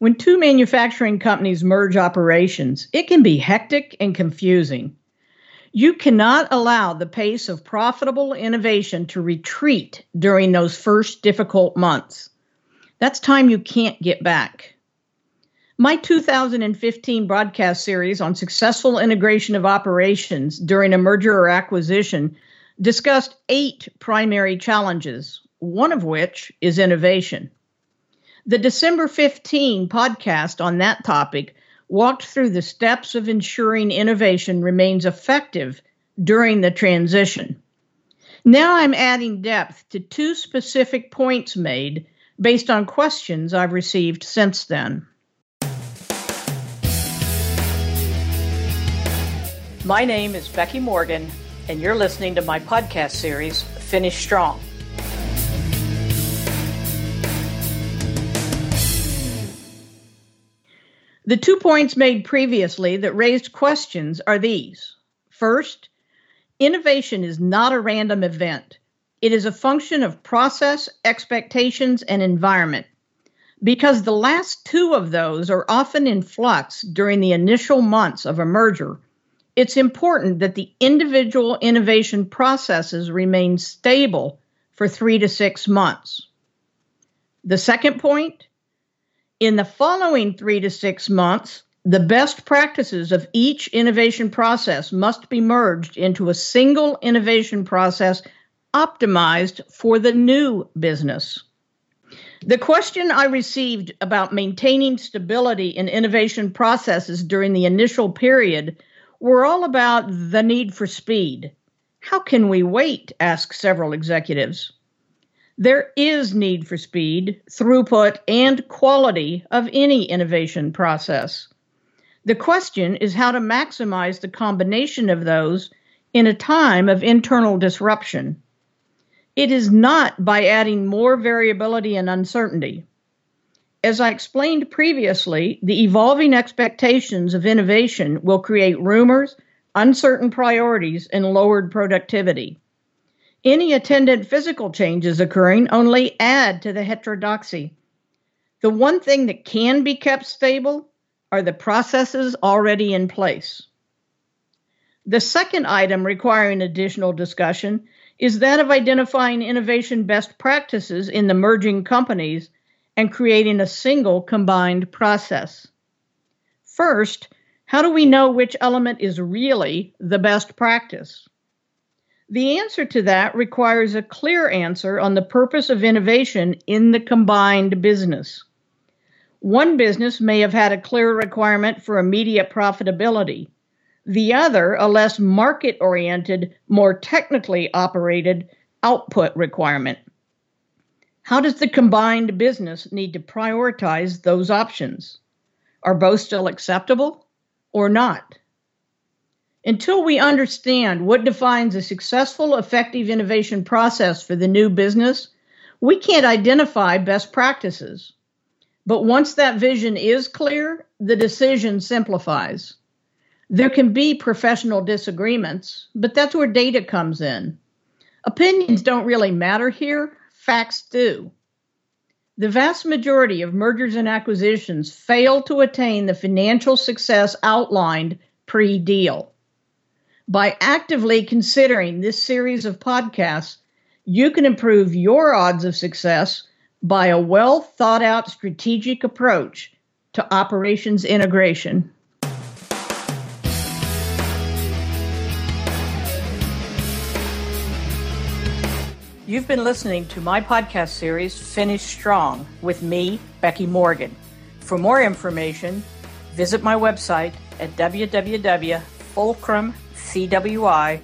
When two manufacturing companies merge operations, it can be hectic and confusing. You cannot allow the pace of profitable innovation to retreat during those first difficult months. That's time you can't get back. My 2015 broadcast series on successful integration of operations during a merger or acquisition discussed eight primary challenges, one of which is innovation. The December 15 podcast on that topic walked through the steps of ensuring innovation remains effective during the transition. Now I'm adding depth to two specific points made based on questions I've received since then. My name is Becky Morgan, and you're listening to my podcast series, Finish Strong. The two points made previously that raised questions are these. First, innovation is not a random event. It is a function of process, expectations, and environment. Because the last two of those are often in flux during the initial months of a merger, it's important that the individual innovation processes remain stable for three to six months. The second point in the following three to six months, the best practices of each innovation process must be merged into a single innovation process optimized for the new business. The question I received about maintaining stability in innovation processes during the initial period were all about the need for speed. How can we wait? asked several executives. There is need for speed, throughput, and quality of any innovation process. The question is how to maximize the combination of those in a time of internal disruption. It is not by adding more variability and uncertainty. As I explained previously, the evolving expectations of innovation will create rumors, uncertain priorities, and lowered productivity. Any attendant physical changes occurring only add to the heterodoxy. The one thing that can be kept stable are the processes already in place. The second item requiring additional discussion is that of identifying innovation best practices in the merging companies and creating a single combined process. First, how do we know which element is really the best practice? The answer to that requires a clear answer on the purpose of innovation in the combined business. One business may have had a clear requirement for immediate profitability, the other, a less market oriented, more technically operated output requirement. How does the combined business need to prioritize those options? Are both still acceptable or not? Until we understand what defines a successful, effective innovation process for the new business, we can't identify best practices. But once that vision is clear, the decision simplifies. There can be professional disagreements, but that's where data comes in. Opinions don't really matter here, facts do. The vast majority of mergers and acquisitions fail to attain the financial success outlined pre deal. By actively considering this series of podcasts, you can improve your odds of success by a well thought out strategic approach to operations integration. You've been listening to my podcast series, Finish Strong, with me, Becky Morgan. For more information, visit my website at www.fulcrum.com cwi.com.